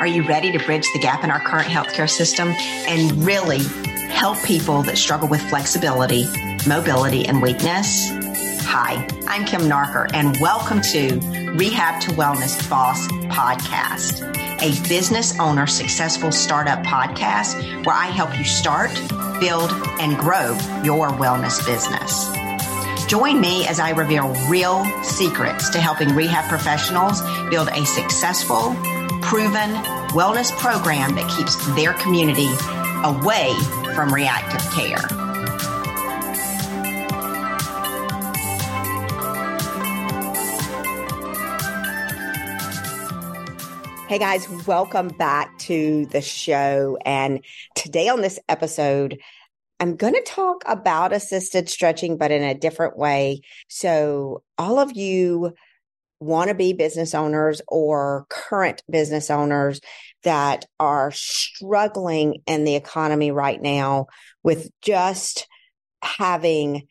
Are you ready to bridge the gap in our current healthcare system and really help people that struggle with flexibility, mobility, and weakness? Hi, I'm Kim Nartker, and welcome to Rehab to Wellness Boss podcast, a business owner successful startup podcast where I help you start, build, and grow your wellness business. Join me as I reveal real secrets to helping rehab professionals build a successful, proven wellness program that keeps their community away from reactive care. Hey guys, welcome back to the show. And today on this episode, I'm going to talk about assisted stretching, but in a different way. So, all of you want to be business owners or current business owners that are struggling in the economy right now with just having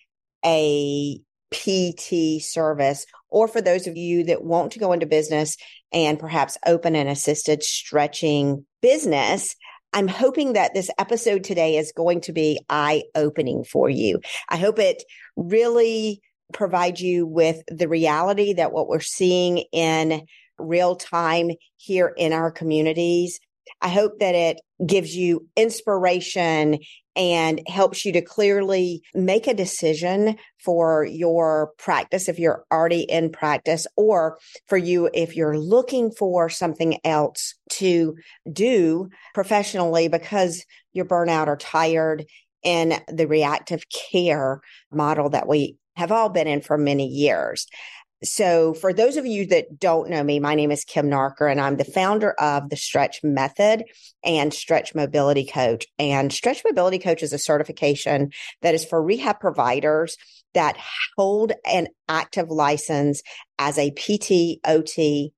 a PT service, or for those of you that want to go into business and perhaps open an assisted stretching business, I'm hoping that this episode today is going to be eye opening for you. I hope it really provides you with the reality that what we're seeing in real time here in our communities. I hope that it gives you inspiration and helps you to clearly make a decision for your practice if you're already in practice or for you if you're looking for something else to do professionally because you're burnout or tired in the reactive care model that we have all been in for many years. So, for those of you that don't know me, my name is Kim Nartker, and I'm the founder of the Stretch Method and Stretch Mobility Coach. And Stretch Mobility Coach is a certification that is for rehab providers that hold an active license as a PT, OT,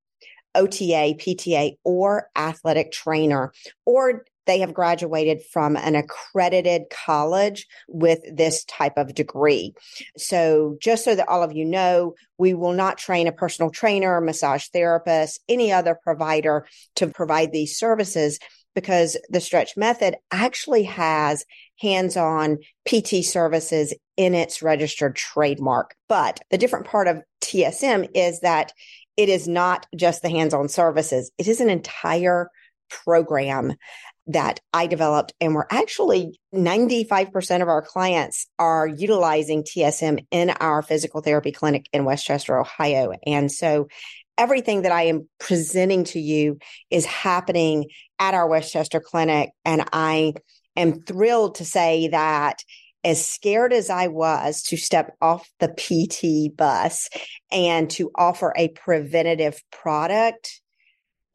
OTA, PTA, or athletic trainer, or they have graduated from an accredited college with this type of degree. So, just so that all of you know, we will not train a personal trainer, massage therapist, any other provider to provide these services because the stretch method actually has hands on PT services in its registered trademark. But the different part of TSM is that it is not just the hands on services, it is an entire program that I developed. And we're actually 95% of our clients are utilizing TSM in our physical therapy clinic in West Chester, Ohio. And so everything that I am presenting to you is happening at our West Chester clinic. And I am thrilled to say that as scared as I was to step off the PT bus and to offer a preventative product,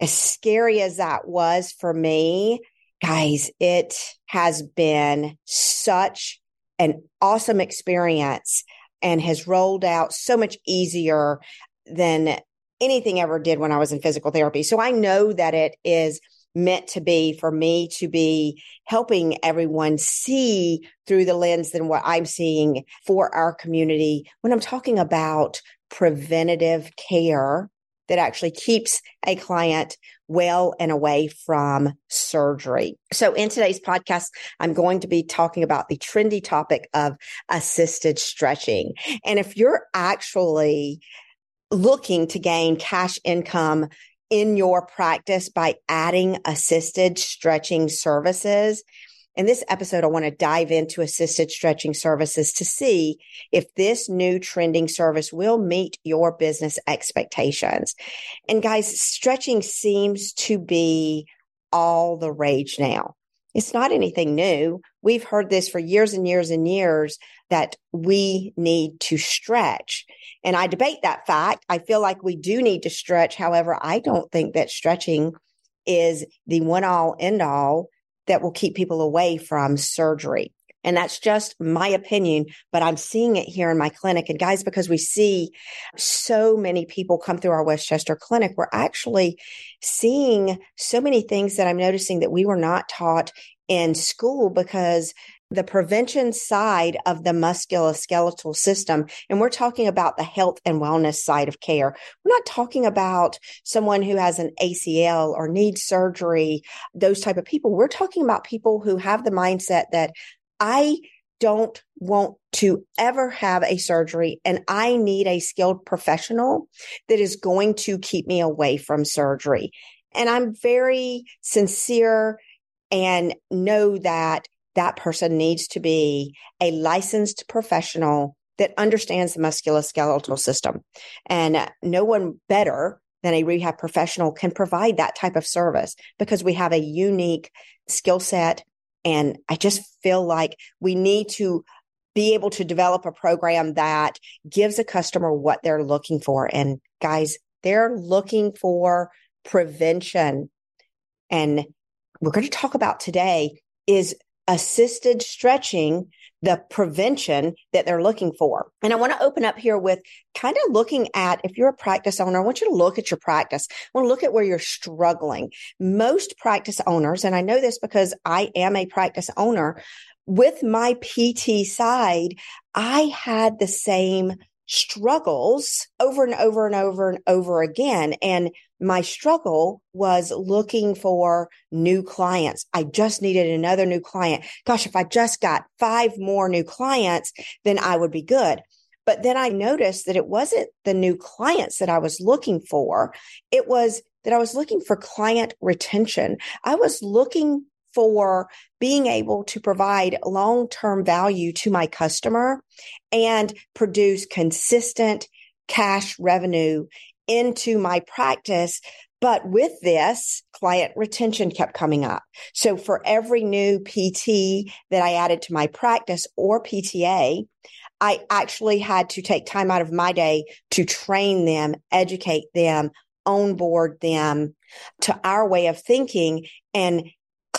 as scary as that was for me, guys, it has been such an awesome experience and has rolled out so much easier than anything ever did when I was in physical therapy. So I know that it is meant to be for me to be helping everyone see through the lens than what I'm seeing for our community when I'm talking about preventative care that actually keeps a client well and away from surgery. So in today's podcast, I'm going to be talking about the trendy topic of assisted stretching. And if you're actually looking to gain cash income in your practice by adding assisted stretching services, in this episode, I want to dive into assisted stretching services to see if this new trending service will meet your business expectations. And guys, stretching seems to be all the rage now. It's not anything new. We've heard this for years and years and years that we need to stretch. And I debate that fact. I feel like we do need to stretch. However, I don't think that stretching is the one all end all that will keep people away from surgery. And that's just my opinion, but I'm seeing it here in my clinic. And guys, because we see so many people come through our West Chester clinic, we're actually seeing so many things that I'm noticing that we were not taught in school because the prevention side of the musculoskeletal system. And we're talking about the health and wellness side of care. We're not talking about someone who has an ACL or needs surgery, those type of people. We're talking about people who have the mindset that I don't want to ever have a surgery and I need a skilled professional that is going to keep me away from surgery. And I'm very sincere and know that that person needs to be a licensed professional that understands the musculoskeletal system. And no one better than a rehab professional can provide that type of service because we have a unique skill set. And I just feel like we need to be able to develop a program that gives a customer what they're looking for. And guys, they're looking for prevention. And we're going to talk about today is assisted stretching the prevention that they're looking for. And I want to open up here with kind of looking at if you're a practice owner, I want you to look at your practice. I want to look at where you're struggling. Most practice owners, and I know this because I am a practice owner, with my PT side, I had the same struggles over and over and over and over again. And my struggle was looking for new clients. I just needed another new client. Gosh, if I just got five more new clients, then I would be good. But then I noticed that it wasn't the new clients that I was looking for. It was that I was looking for client retention. I was looking for being able to provide long term value to my customer and produce consistent cash revenue into my practice. But with this, client retention kept coming up. So for every new PT that I added to my practice or PTA, I actually had to take time out of my day to train them, educate them, onboard them to our way of thinking and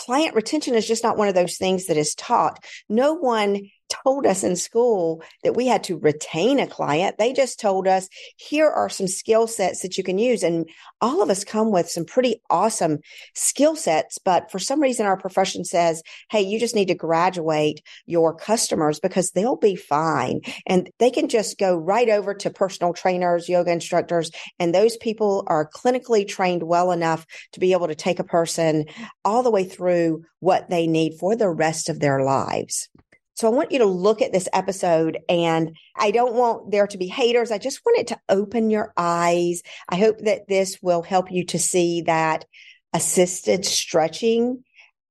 client retention is just not one of those things that is taught. No one told us in school that we had to retain a client. They just told us, here are some skill sets that you can use. And all of us come with some pretty awesome skill sets. But for some reason, our profession says, Hey, you just need to graduate your customers because they'll be fine. And they can just go right over to personal trainers, yoga instructors. And those people are clinically trained well enough to be able to take a person all the way through what they need for the rest of their lives. So I want you to look at this episode and I don't want there to be haters. I just want it to open your eyes. I hope that this will help you to see that assisted stretching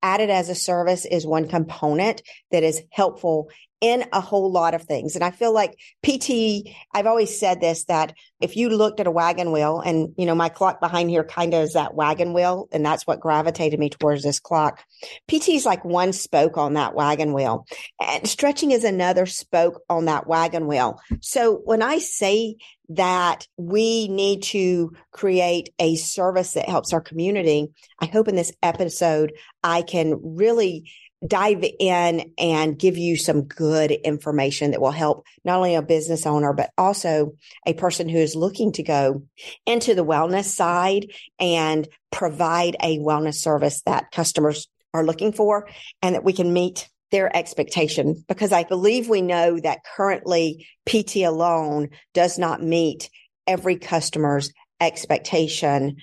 added as a service is one component that is helpful in a whole lot of things. And I feel like PT, I've always said this that if you looked at a wagon wheel and, you know, my clock behind here kind of is that wagon wheel, and that's what gravitated me towards this clock. PT is like one spoke on that wagon wheel, and stretching is another spoke on that wagon wheel. So when I say that we need to create a service that helps our community, I hope in this episode I can really dive in and give you some good information that will help not only a business owner, but also a person who is looking to go into the wellness side and provide a wellness service that customers are looking for and that we can meet their expectation because I believe we know that currently PT alone does not meet every customer's expectation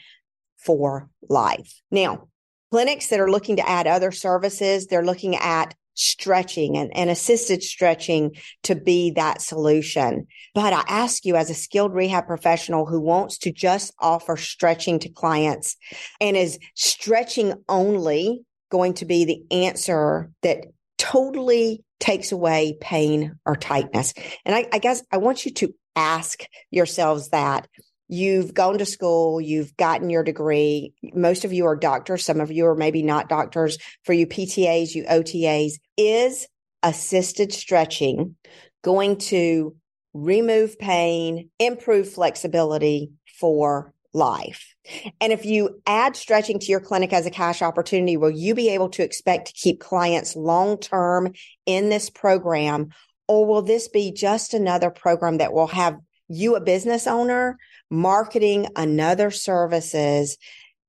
for life. Now, clinics that are looking to add other services, they're looking at stretching and, and assisted stretching to be that solution. But I ask you as a skilled rehab professional who wants to just offer stretching to clients and is stretching only going to be the answer that totally takes away pain or tightness. And I, I guess I want you to ask yourselves that You've gone to school, you've gotten your degree. Most of you are doctors, some of you are maybe not doctors. For you PTAs, you OTAs, is assisted stretching going to remove pain, improve flexibility for life. And if you add stretching to your clinic as a cash opportunity, will you be able to expect to keep clients long term in this program? Or will this be just another program that will have you, a business owner, marketing another services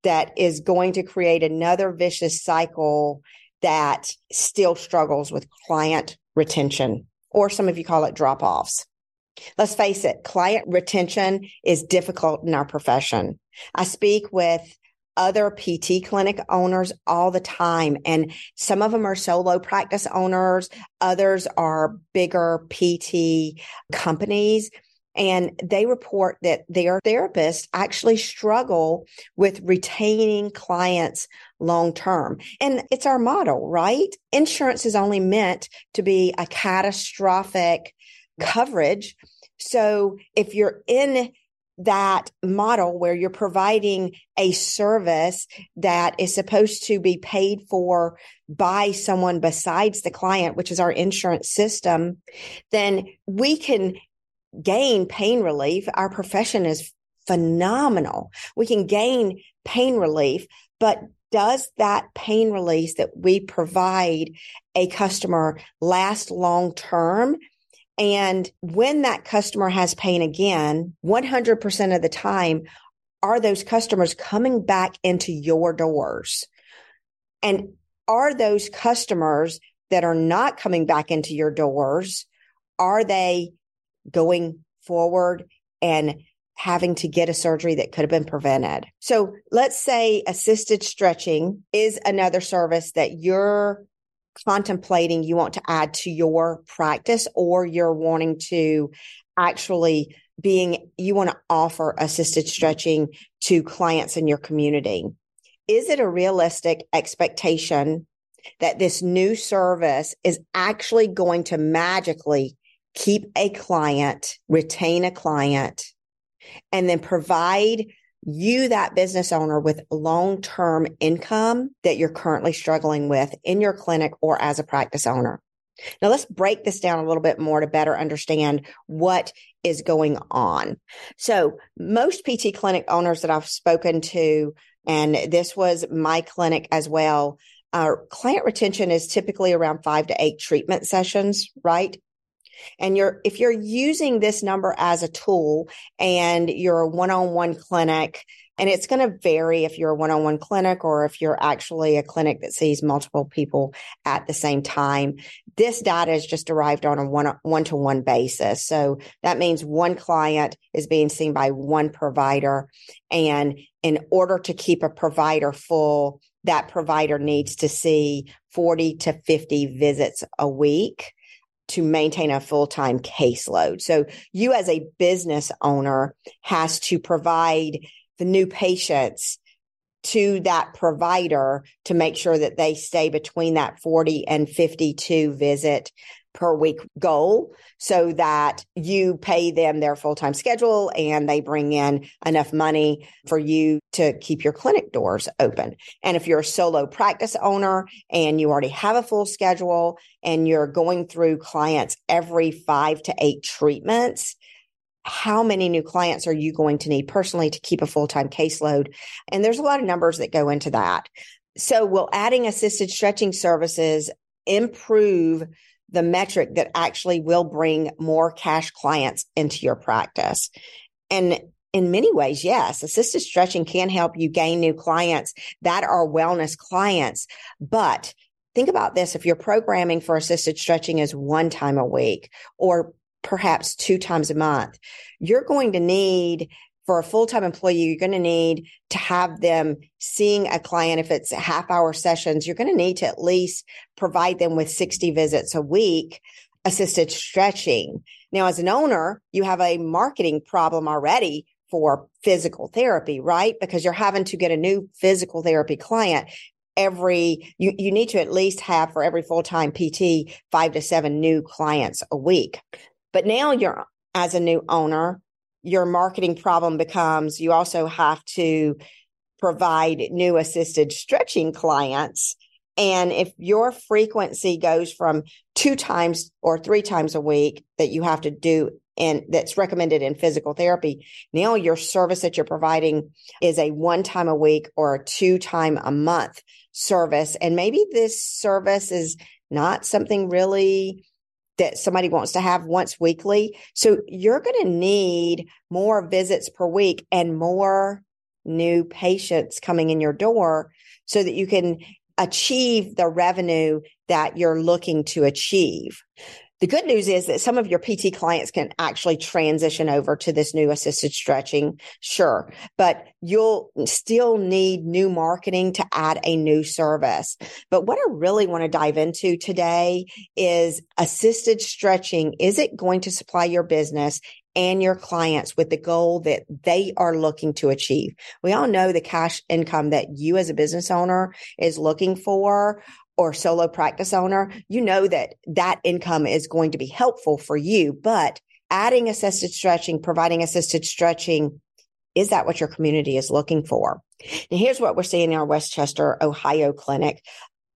that is going to create another vicious cycle that still struggles with client retention, or some of you call it drop offs. Let's face it, client retention is difficult in our profession. I speak with other PT clinic owners all the time. And some of them are solo practice owners. Others are bigger PT companies. And they report that their therapists actually struggle with retaining clients long term. And it's our model, right? Insurance is only meant to be a catastrophic coverage. So if you're in that model where you're providing a service that is supposed to be paid for by someone besides the client, which is our insurance system, then we can gain pain relief. Our profession is phenomenal. We can gain pain relief, but does that pain release that we provide a customer last long term? And when that customer has pain again, 100% of the time, are those customers coming back into your doors? And are those customers that are not coming back into your doors, are they going forward and having to get a surgery that could have been prevented? So let's say assisted stretching is another service that you're contemplating you want to add to your practice or you're wanting to actually being you want to offer assisted stretching to clients in your community is it a realistic expectation that this new service is actually going to magically keep a client retain a client and then provide you, that business owner with long term income that you're currently struggling with in your clinic or as a practice owner. Now let's break this down a little bit more to better understand what is going on. So most PT clinic owners that I've spoken to, and this was my clinic as well, our client retention is typically around five to eight treatment sessions, right? And you're, if you're using this number as a tool and you're a one-on-one clinic, and it's going to vary if you're a one-on-one clinic or if you're actually a clinic that sees multiple people at the same time. This data is just derived on a one, one-to-one basis. So that means one client is being seen by one provider. And in order to keep a provider full, that provider needs to see 40 to 50 visits a week to maintain a full-time caseload. So you as a business owner has to provide the new patients to that provider to make sure that they stay between that 40 and 52 visit per week goal so that you pay them their full time schedule and they bring in enough money for you to keep your clinic doors open. And if you're a solo practice owner and you already have a full schedule and you're going through clients every five to eight treatments, how many new clients are you going to need personally to keep a full time caseload? And there's a lot of numbers that go into that. So will adding assisted stretching services improve the metric that actually will bring more cash clients into your practice. And in many ways, yes, assisted stretching can help you gain new clients that are wellness clients. But think about this. If your programming for assisted stretching is one time a week or perhaps two times a month, you're going to need for a full-time employee, you're going to need to have them seeing a client. If it's half hour sessions, you're going to need to at least provide them with 60 visits a week, assisted stretching. Now, as an owner, you have a marketing problem already for physical therapy, right? Because you're having to get a new physical therapy client every you, you need to at least have for every full-time pt five to seven new clients a week but now you're as a new owner your marketing problem becomes you also have to provide new assisted stretching clients. And if your frequency goes from two times or three times a week that you have to do and that's recommended in physical therapy, now your service that you're providing is a one time a week or a two time a month service. And maybe this service is not something really that somebody wants to have once weekly. So you're going to need more visits per week and more new patients coming in your door so that you can achieve the revenue that you're looking to achieve. The good news is that some of your PT clients can actually transition over to this new assisted stretching. Sure. But you'll still need new marketing to add a new service. But what I really want to dive into today is assisted stretching. Is it going to supply your business and your clients with the goal that they are looking to achieve. We all know the cash income that you as a business owner is looking for or solo practice owner, you know that that income is going to be helpful for you. But adding assisted stretching, providing assisted stretching, is that what your community is looking for? Now, here's what we're seeing in our West Chester, Ohio clinic.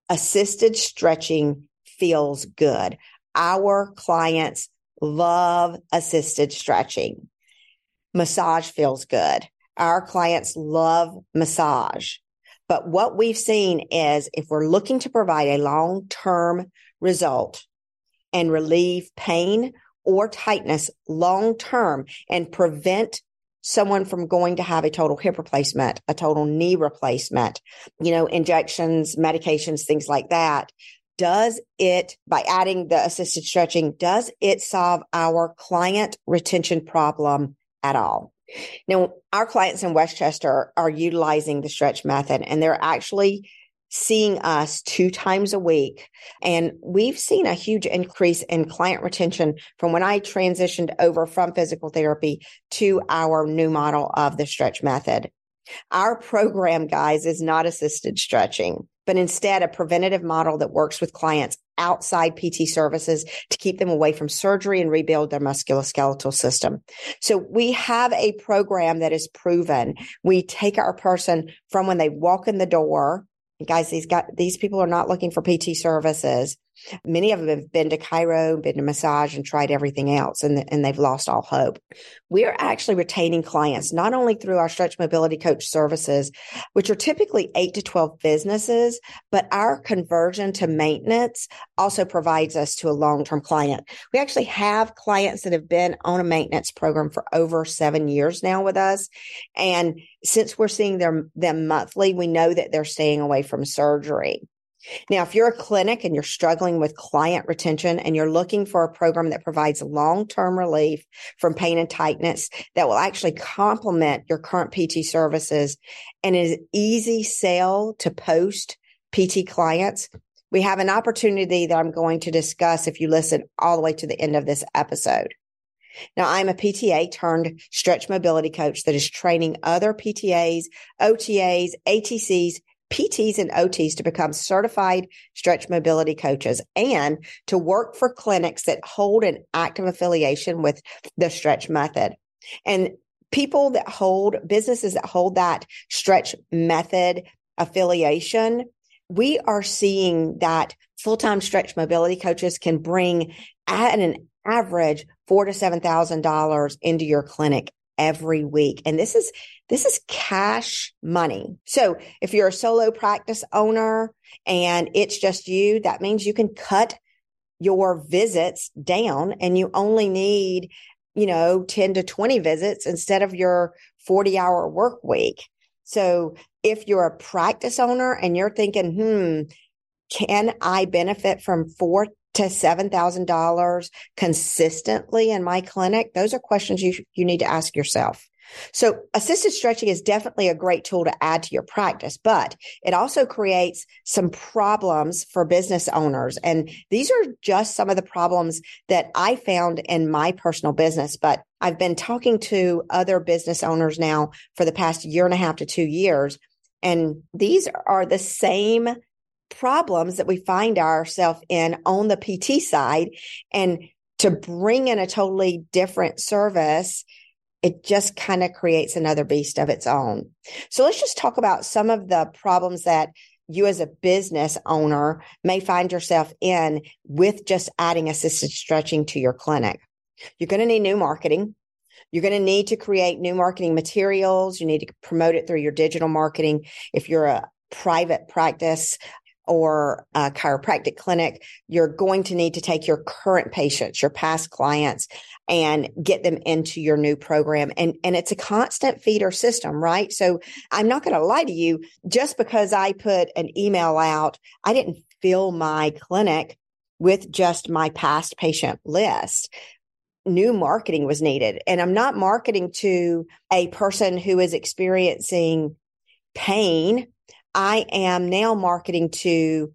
Assisted stretching feels good. Our clients love assisted stretching. Massage feels good. Our clients love massage. But what we've seen is if we're looking to provide a long term result and relieve pain or tightness long term and prevent someone from going to have a total hip replacement, a total knee replacement, you know, injections, medications, things like that. Does it, by adding the assisted stretching, does it solve our client retention problem at all? Now, our clients in West Chester are utilizing the stretch method and they're actually seeing us two times a week. And we've seen a huge increase in client retention from when I transitioned over from physical therapy to our new model of the stretch method. Our program, guys, is not assisted stretching but instead a preventative model that works with clients outside PT services to keep them away from surgery and rebuild their musculoskeletal system. So we have a program that is proven. We take our person from when they walk in the door. Guys, these got these people are not looking for PT services. Many of them have been to chiro, been to massage, and tried everything else, and, and they've lost all hope. We are actually retaining clients not only through our stretch mobility coach services, which are typically eight to 12 businesses, but our conversion to maintenance also provides us to a long term client. We actually have clients that have been on a maintenance program for over seven years now with us. And since we're seeing them, them monthly, we know that they're staying away from surgery. Now, if you're a clinic and you're struggling with client retention and you're looking for a program that provides long term relief from pain and tightness that will actually complement your current PT services and is easy sell to post PT clients, we have an opportunity that I'm going to discuss if you listen all the way to the end of this episode. Now, I'm a PTA turned stretch mobility coach that is training other PTAs, OTAs, ATCs, PTs and OTs to become certified stretch mobility coaches and to work for clinics that hold an active affiliation with the stretch method. And people that hold businesses that hold that stretch method affiliation, we are seeing that full-time stretch mobility coaches can bring at an average four to seven thousand dollars into your clinic every week. And this is, this is cash money. So if you're a solo practice owner and it's just you, that means you can cut your visits down and you only need, you know, 10 to 20 visits instead of your 40 hour work week. So if you're a practice owner and you're thinking, hmm, can I benefit from four to $7,000 consistently in my clinic? Those are questions you, you need to ask yourself. So assisted stretching is definitely a great tool to add to your practice, but it also creates some problems for business owners. And these are just some of the problems that I found in my personal business, but I've been talking to other business owners now for the past year and a half to two years. And these are the same problems that we find ourselves in on the PT side and to bring in a totally different service it just kind of creates another beast of its own. So let's just talk about some of the problems that you as a business owner may find yourself in with just adding assisted stretching to your clinic. You're going to need new marketing. You're going to need to create new marketing materials. You need to promote it through your digital marketing. If you're a private practice, or a chiropractic clinic, you're going to need to take your current patients, your past clients and get them into your new program. And, and it's a constant feeder system, right? So I'm not going to lie to you. Just because I put an email out, I didn't fill my clinic with just my past patient list new marketing was needed. And I'm not marketing to a person who is experiencing pain. I am now marketing to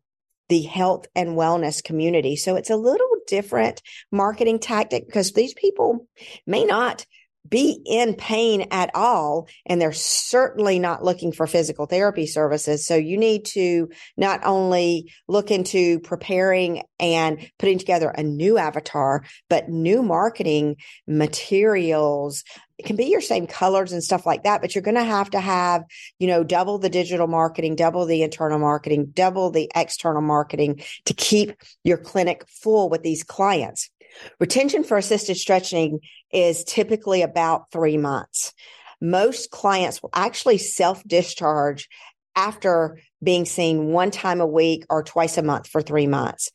the health and wellness community. So it's a little different marketing tactic because these people may not be in pain at all. And they're certainly not looking for physical therapy services. So you need to not only look into preparing and putting together a new avatar, but new marketing materials. It can be your same colors and stuff like that, but you're going to have to have, you know, double the digital marketing, double the internal marketing, double the external marketing to keep your clinic full with these clients. Retention for assisted stretching is typically about three months. Most clients will actually self discharge after being seen one time a week or twice a month for three months.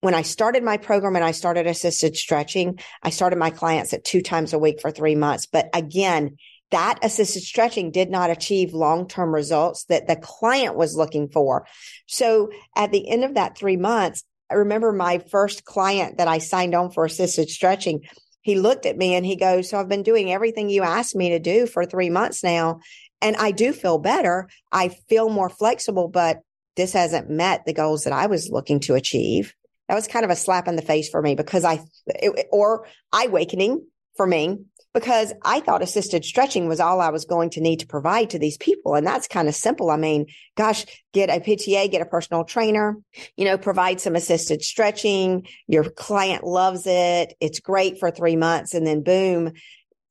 When I started my program and I started assisted stretching, I started my clients at two times a week for three months. But again, that assisted stretching did not achieve long-term results that the client was looking for. So at the end of that three months, I remember my first client that I signed on for assisted stretching. He looked at me and he goes, So I've been doing everything you asked me to do for three months now. And I do feel better. I feel more flexible, but this hasn't met the goals that I was looking to achieve. That was kind of a slap in the face for me because I, it, or eye awakening for me because I thought assisted stretching was all I was going to need to provide to these people. And that's kind of simple. I mean, gosh, get a PTA, get a personal trainer, you know, provide some assisted stretching. Your client loves it. It's great for three months. And then boom,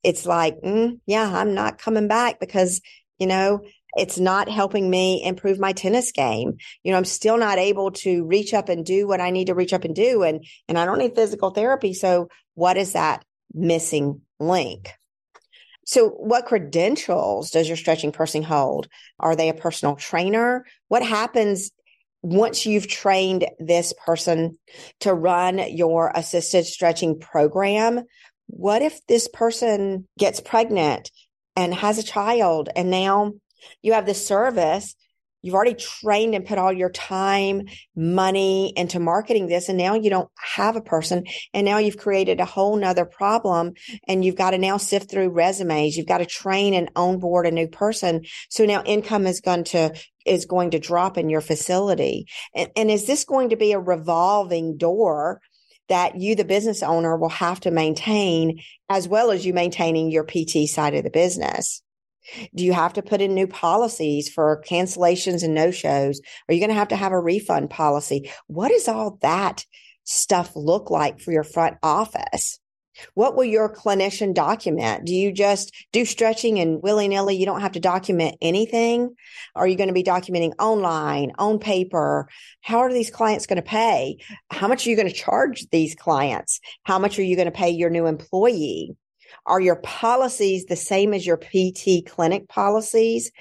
it's like, mm, yeah, I'm not coming back because, you know, it's not helping me improve my tennis game. You know, I'm still not able to reach up and do what I need to reach up and do. And, and I don't need physical therapy. So what is that missing link. So what credentials does your stretching person hold? Are they a personal trainer? What happens once you've trained this person to run your assisted stretching program? What if this person gets pregnant and has a child and now you have this service You've already trained and put all your time, money into marketing this. And now you don't have a person. And now you've created a whole nother problem and you've got to now sift through resumes. You've got to train and onboard a new person. So now income is going to, is going to drop in your facility. And, and is this going to be a revolving door? that you, the business owner, will have to maintain as well as you maintaining your PT side of the business. Do you have to put in new policies for cancellations and no shows? Are you going to have to have a refund policy? What does all that stuff look like for your front office? What will your clinician document? Do you just do stretching and willy nilly? You don't have to document anything. Are you going to be documenting online, on paper? How are these clients going to pay? How much are you going to charge these clients? How much are you going to pay your new employee? Are your policies the same as your PT clinic policies?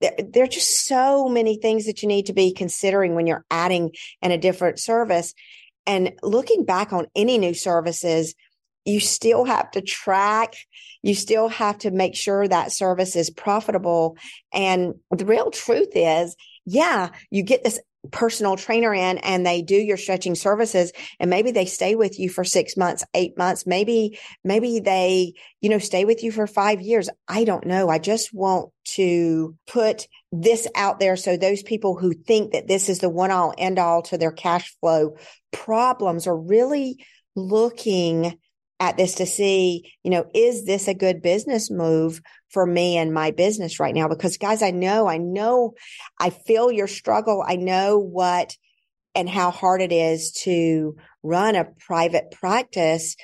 There, there, are just so many things that you need to be considering when you're adding in a different service. And looking back on any new services, you still have to track, you still have to make sure that service is profitable. And the real truth is, yeah, you get this personal trainer in and they do your stretching services and maybe they stay with you for six months, eight months, maybe, maybe they, you know, stay with you for five years. I don't know. I just want to put this out there. So those people who think that this is the one all end all to their cash flow problems are really looking at this to see, you know, is this a good business move for me and my business right now? Because guys, I know, I know, I feel your struggle. I know what and how hard it is to run a private practice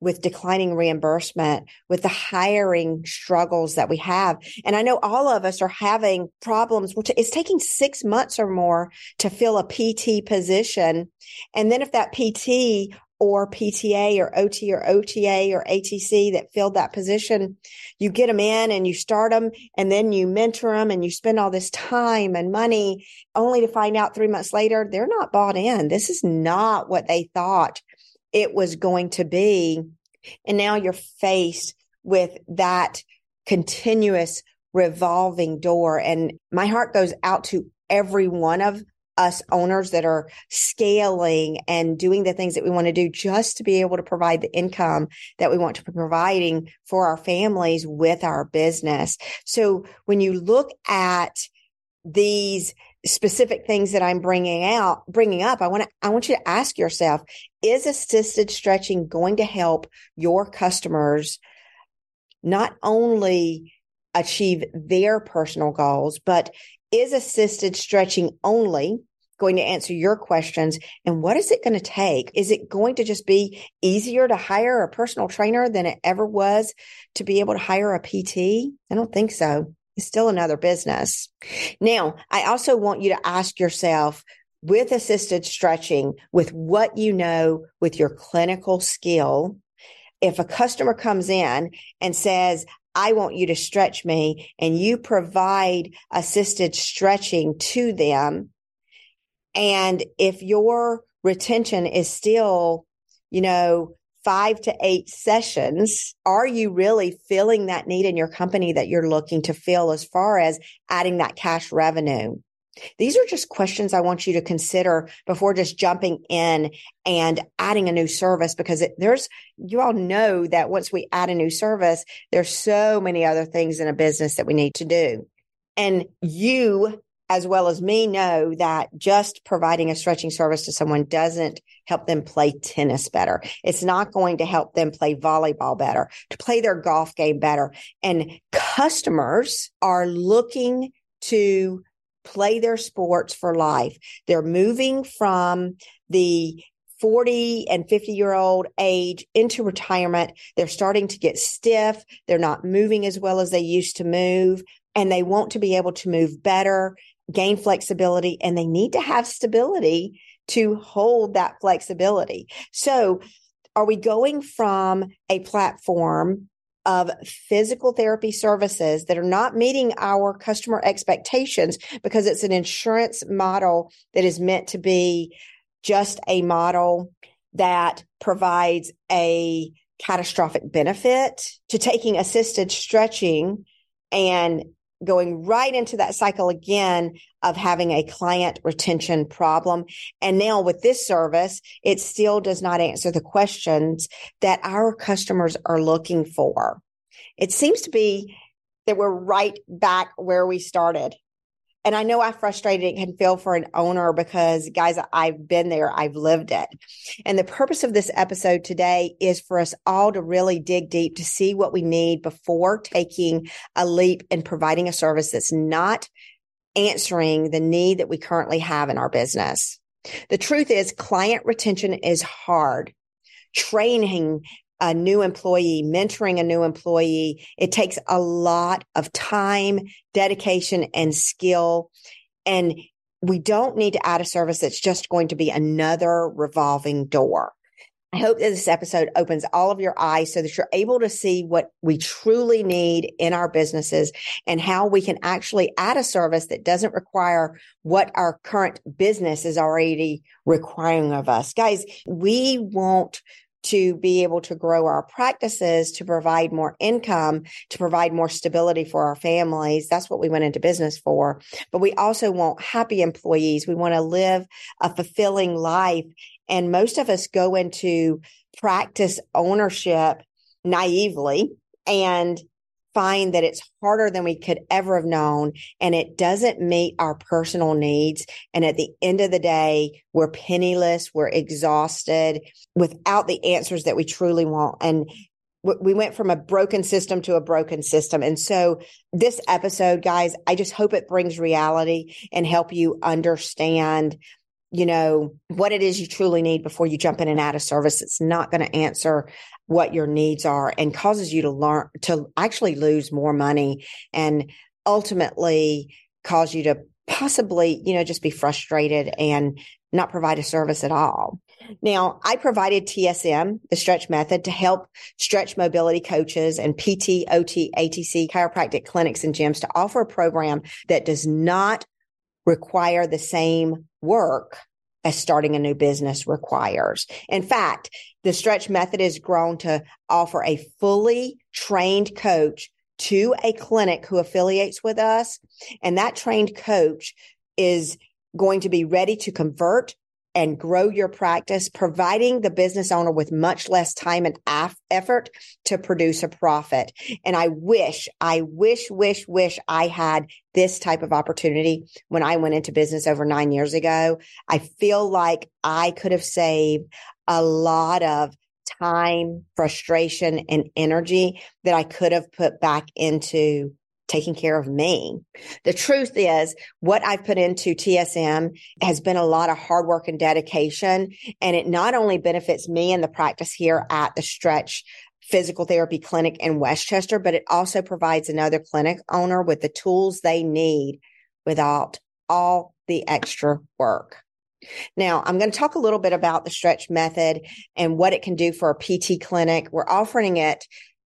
with declining reimbursement, with the hiring struggles that we have. And I know all of us are having problems. It's taking six months or more to fill a PT position. And then if that PT or PTA or OT or OTA or ATC that filled that position. You get them in and you start them and then you mentor them and you spend all this time and money only to find out three months later, they're not bought in. This is not what they thought it was going to be. And now you're faced with that continuous revolving door. And my heart goes out to every one of us owners that are scaling and doing the things that we want to do just to be able to provide the income that we want to be providing for our families with our business. So when you look at these specific things that I'm bringing out, bringing up, I want to, I want you to ask yourself, is assisted stretching going to help your customers not only achieve their personal goals, but is assisted stretching only going to answer your questions? And what is it going to take? Is it going to just be easier to hire a personal trainer than it ever was to be able to hire a PT? I don't think so. It's still another business. Now, I also want you to ask yourself with assisted stretching, with what you know, with your clinical skill, if a customer comes in and says, I want you to stretch me and you provide assisted stretching to them. And if your retention is still, you know, five to eight sessions, are you really filling that need in your company that you're looking to fill as far as adding that cash revenue? These are just questions I want you to consider before just jumping in and adding a new service because it, there's, you all know that once we add a new service, there's so many other things in a business that we need to do. And you, as well as me, know that just providing a stretching service to someone doesn't help them play tennis better. It's not going to help them play volleyball better, to play their golf game better. And customers are looking to play their sports for life. They're moving from the 40 and 50 year old age into retirement. They're starting to get stiff. They're not moving as well as they used to move and they want to be able to move better, gain flexibility, and they need to have stability to hold that flexibility. So are we going from a platform of physical therapy services that are not meeting our customer expectations because it's an insurance model that is meant to be just a model that provides a catastrophic benefit to taking assisted stretching and going right into that cycle again of having a client retention problem. And now with this service, it still does not answer the questions that our customers are looking for. It seems to be that we're right back where we started. And I know I frustrated and can feel for an owner because guys, I've been there. I've lived it. And the purpose of this episode today is for us all to really dig deep to see what we need before taking a leap and providing a service that's not answering the need that we currently have in our business. The truth is client retention is hard. Training a new employee, mentoring a new employee, it takes a lot of time, dedication, and skill. And we don't need to add a service that's just going to be another revolving door. I hope that this episode opens all of your eyes so that you're able to see what we truly need in our businesses and how we can actually add a service that doesn't require what our current business is already requiring of us. Guys, we want to be able to grow our practices, to provide more income, to provide more stability for our families. That's what we went into business for. But we also want happy employees. We want to live a fulfilling life. And most of us go into practice ownership naively and find that it's harder than we could ever have known and it doesn't meet our personal needs. And at the end of the day, we're penniless, we're exhausted without the answers that we truly want. And we went from a broken system to a broken system. And so this episode, guys, I just hope it brings reality and help you understand you know, what it is you truly need before you jump in and add a service. It's not going to answer what your needs are and causes you to learn to actually lose more money and ultimately cause you to possibly, you know, just be frustrated and not provide a service at all. Now, I provided TSM, the stretch method, to help stretch mobility coaches and PT, OT, ATC chiropractic clinics and gyms to offer a program that does not require the same work as starting a new business requires. In fact, the stretch method has grown to offer a fully trained coach to a clinic who affiliates with us. And that trained coach is going to be ready to convert and grow your practice, providing the business owner with much less time and af- effort to produce a profit. And I wish, I wish, wish, wish I had this type of opportunity when I went into business over nine years ago. I feel like I could have saved a lot of time, frustration, and energy that I could have put back into taking care of me. The truth is what I've put into TSM has been a lot of hard work and dedication. And it not only benefits me in the practice here at the stretch physical therapy clinic in West Chester, but it also provides another clinic owner with the tools they need without all the extra work. Now, I'm going to talk a little bit about the stretch method and what it can do for a PT clinic. We're offering it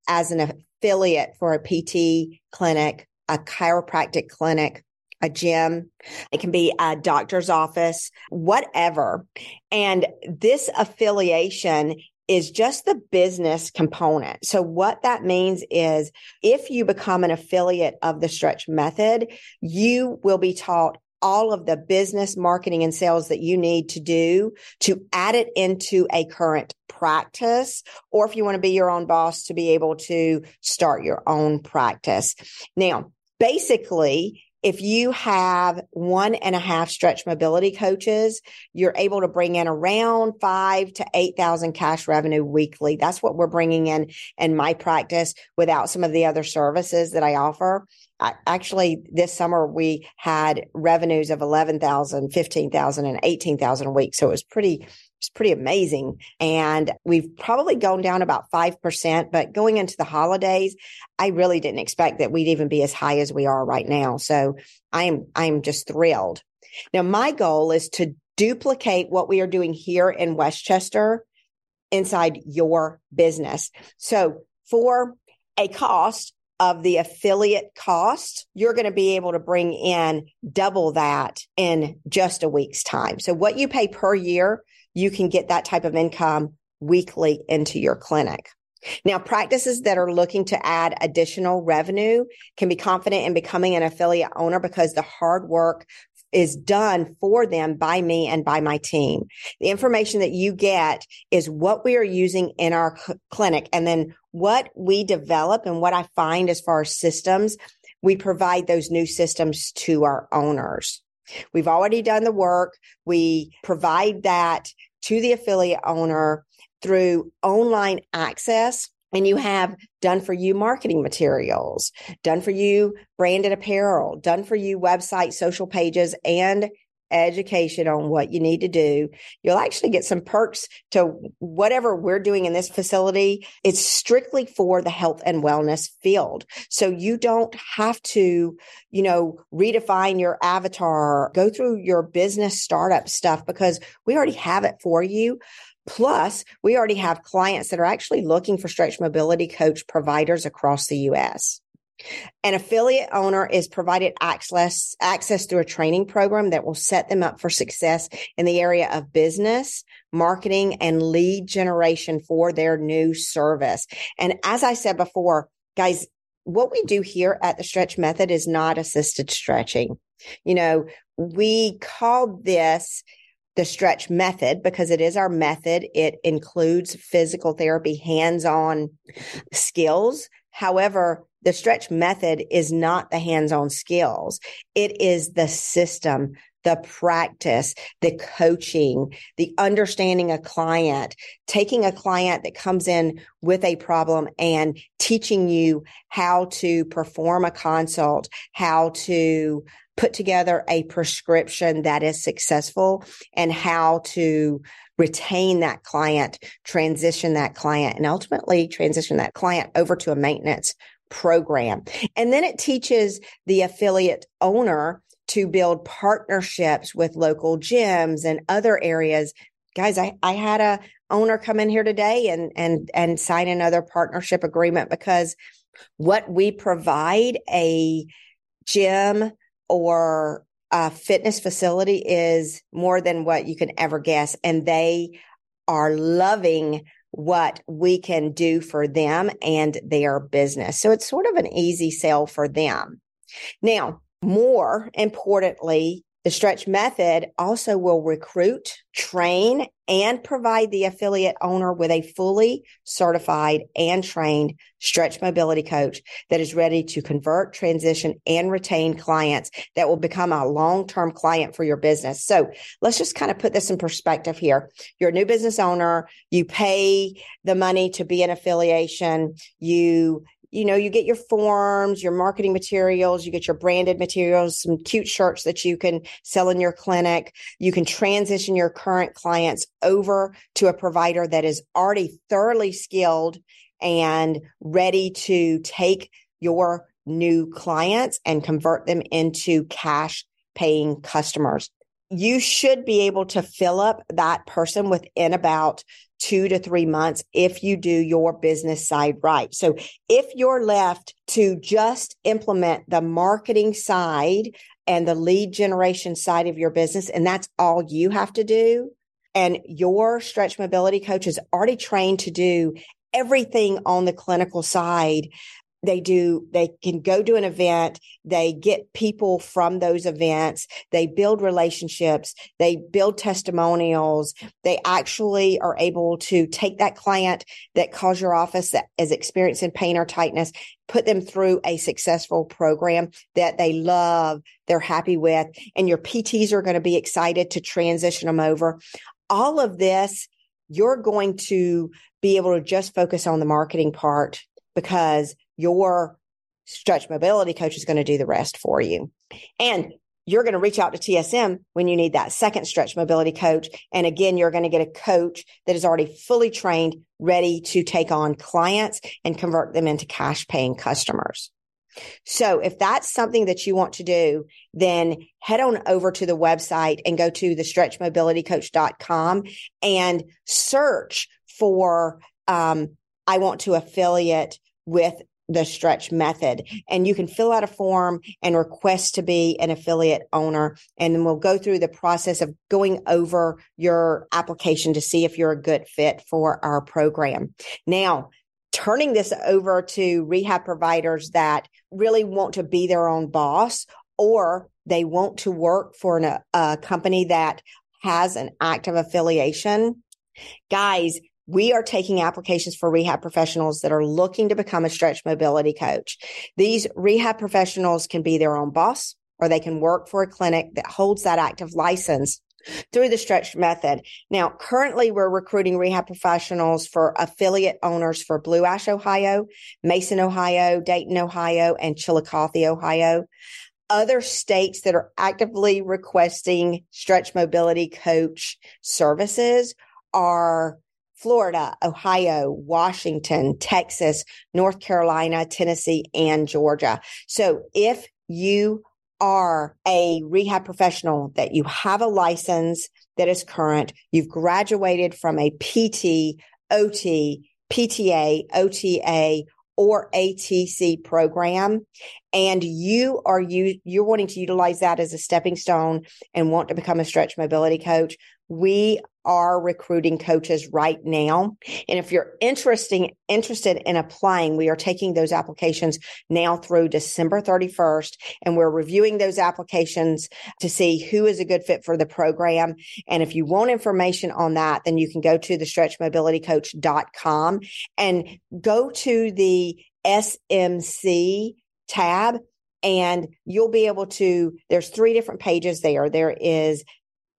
as an affiliate for a PT clinic, a chiropractic clinic, a gym. It can be a doctor's office, whatever. And this affiliation is just the business component. So what that means is if you become an affiliate of the stretch method, you will be taught all of the business marketing and sales that you need to do to add it into a current practice, or if you want to be your own boss to be able to start your own practice. Now, basically, if you have one and a half stretch mobility coaches, you're able to bring in around five to 8,000 cash revenue weekly. That's what we're bringing in in my practice without some of the other services that I offer. I, actually, this summer we had revenues of 11,000, 15,000 and 18,000 a week. So it was pretty it's pretty amazing. And we've probably gone down about 5%, but going into the holidays, I really didn't expect that we'd even be as high as we are right now. So I'm, I'm just thrilled. Now, my goal is to duplicate what we are doing here in West Chester inside your business. So for a cost of the affiliate cost, you're going to be able to bring in double that in just a week's time. So what you pay per year, you can get that type of income weekly into your clinic. Now, practices that are looking to add additional revenue can be confident in becoming an affiliate owner because the hard work is done for them by me and by my team. The information that you get is what we are using in our cl- clinic and then what we develop and what I find as far as systems, we provide those new systems to our owners. We've already done the work. We provide that to the affiliate owner through online access and you have done for you marketing materials, done for you branded apparel, done for you website, social pages, and education on what you need to do. You'll actually get some perks to whatever we're doing in this facility. It's strictly for the health and wellness field. So you don't have to, you know, redefine your avatar, go through your business startup stuff because we already have it for you. Plus, we already have clients that are actually looking for stretch mobility coach providers across the US. An affiliate owner is provided access, access through a training program that will set them up for success in the area of business, marketing, and lead generation for their new service. And as I said before, guys, what we do here at the stretch method is not assisted stretching. You know, we call this the stretch method because it is our method. It includes physical therapy, hands on skills. However, the stretch method is not the hands on skills. It is the system, the practice, the coaching, the understanding a client, taking a client that comes in with a problem and teaching you how to perform a consult, how to put together a prescription that is successful and how to retain that client, transition that client, and ultimately transition that client over to a maintenance program. And then it teaches the affiliate owner to build partnerships with local gyms and other areas. Guys, I, I had a owner come in here today and and and sign another partnership agreement because what we provide a gym or a fitness facility is more than what you can ever guess and they are loving what we can do for them and their business. So it's sort of an easy sell for them. Now, more importantly, the stretch method also will recruit, train, and provide the affiliate owner with a fully certified and trained stretch mobility coach that is ready to convert, transition, and retain clients that will become a long-term client for your business. So let's just kind of put this in perspective here. You're a new business owner. You pay the money to be an affiliation. You you know, you get your forms, your marketing materials, you get your branded materials, some cute shirts that you can sell in your clinic. You can transition your current clients over to a provider that is already thoroughly skilled and ready to take your new clients and convert them into cash paying customers. You should be able to fill up that person within about two to three months if you do your business side right. So if you're left to just implement the marketing side and the lead generation side of your business, and that's all you have to do, and your stretch mobility coach is already trained to do everything on the clinical side they do they can go to an event they get people from those events they build relationships they build testimonials they actually are able to take that client that calls your office that is experiencing pain or tightness put them through a successful program that they love they're happy with and your pts are going to be excited to transition them over. All of this you're going to be able to just focus on the marketing part because your stretch mobility coach is going to do the rest for you. And you're going to reach out to TSM when you need that second stretch mobility coach. And again, you're going to get a coach that is already fully trained, ready to take on clients and convert them into cash paying customers. So if that's something that you want to do, then head on over to the website and go to the stretchmobilitycoach.com and search for, um, I want to affiliate with the stretch method. And you can fill out a form and request to be an affiliate owner. And then we'll go through the process of going over your application to see if you're a good fit for our program. Now turning this over to rehab providers that really want to be their own boss or they want to work for an, a company that has an active affiliation. Guys we are taking applications for rehab professionals that are looking to become a stretch mobility coach. These rehab professionals can be their own boss or they can work for a clinic that holds that active license through the stretch method. Now, currently we're recruiting rehab professionals for affiliate owners for Blue Ash, Ohio, Mason, Ohio, Dayton, Ohio, and Chillicothe, Ohio. Other states that are actively requesting stretch mobility coach services are Florida, Ohio, Washington, Texas, North Carolina, Tennessee, and Georgia. So if you are a rehab professional that you have a license that is current, you've graduated from a PT, OT, PTA, OTA, or ATC program and you are you you're wanting to utilize that as a stepping stone and want to become a stretch mobility coach we are recruiting coaches right now. And if you're interesting, interested in applying, we are taking those applications now through December 31st. And we're reviewing those applications to see who is a good fit for the program. And if you want information on that, then you can go to the stretchmobilitycoach.com and go to the SMC tab and you'll be able to, there's three different pages there. There is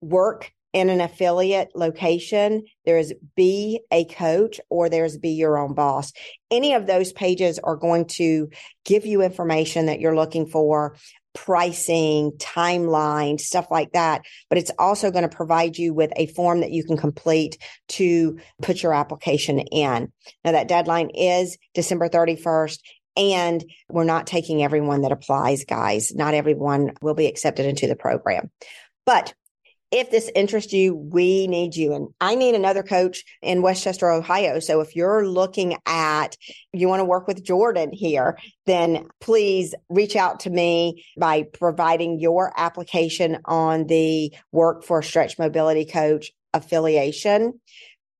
work in an affiliate location, there is be a coach or there's be your own boss. Any of those pages are going to give you information that you're looking for, pricing, timeline, stuff like that. But it's also going to provide you with a form that you can complete to put your application in. Now that deadline is December 31st And we're not taking everyone that applies, guys. Not everyone will be accepted into the program. But if this interests you, we need you. And I need another coach in West Chester, Ohio. So if you're looking at, you want to work with Jordan here, then please reach out to me by providing your application on the Work for Stretch Mobility Coach affiliation.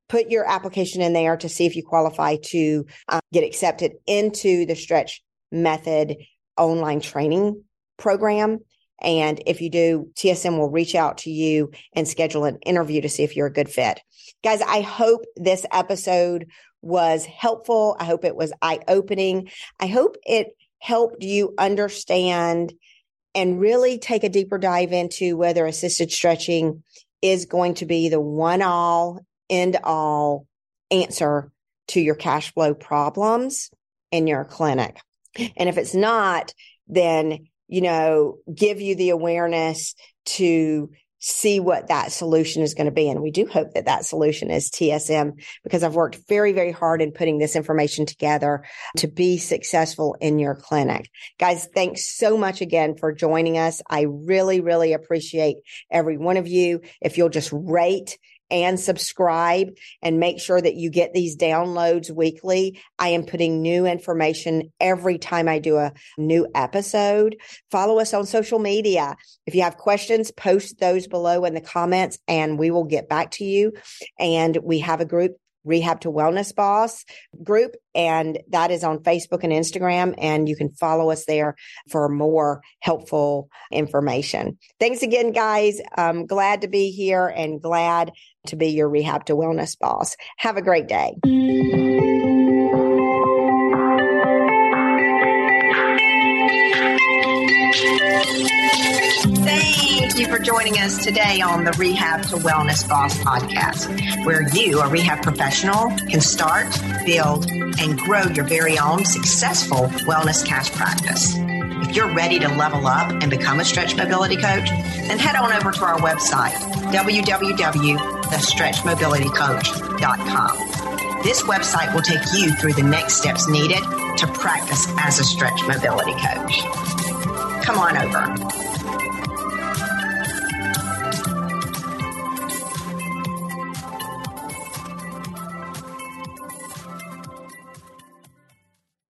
Put your application in there to see if you qualify to um, get accepted into the Stretch Method online training program. And if you do, TSM will reach out to you and schedule an interview to see if you're a good fit. Guys, I hope this episode was helpful. I hope it was eye opening. I hope it helped you understand and really take a deeper dive into whether assisted stretching is going to be the one all end all answer to your cash flow problems in your clinic. And if it's not, then you know, give you the awareness to see what that solution is going to be. And we do hope that that solution is TSM because I've worked very, very hard in putting this information together to be successful in your clinic. Guys, thanks so much again for joining us. I really, really appreciate every one of you. If you'll just rate and subscribe and make sure that you get these downloads weekly. I am putting new information every time I do a new episode. Follow us on social media. If you have questions, post those below in the comments and we will get back to you. And we have a group Rehab to Wellness Boss group, and that is on Facebook and Instagram. And you can follow us there for more helpful information. Thanks again, guys. I'm glad to be here and glad to be your Rehab to Wellness Boss. Have a great day. Thank you for joining us today on the Rehab to Wellness Boss podcast, where you, a rehab professional, can start, build, and grow your very own successful wellness cash practice. If you're ready to level up and become a stretch mobility coach, then head on over to our website, www.thestretchmobilitycoach.com. This website will take you through the next steps needed to practice as a stretch mobility coach. Come on over.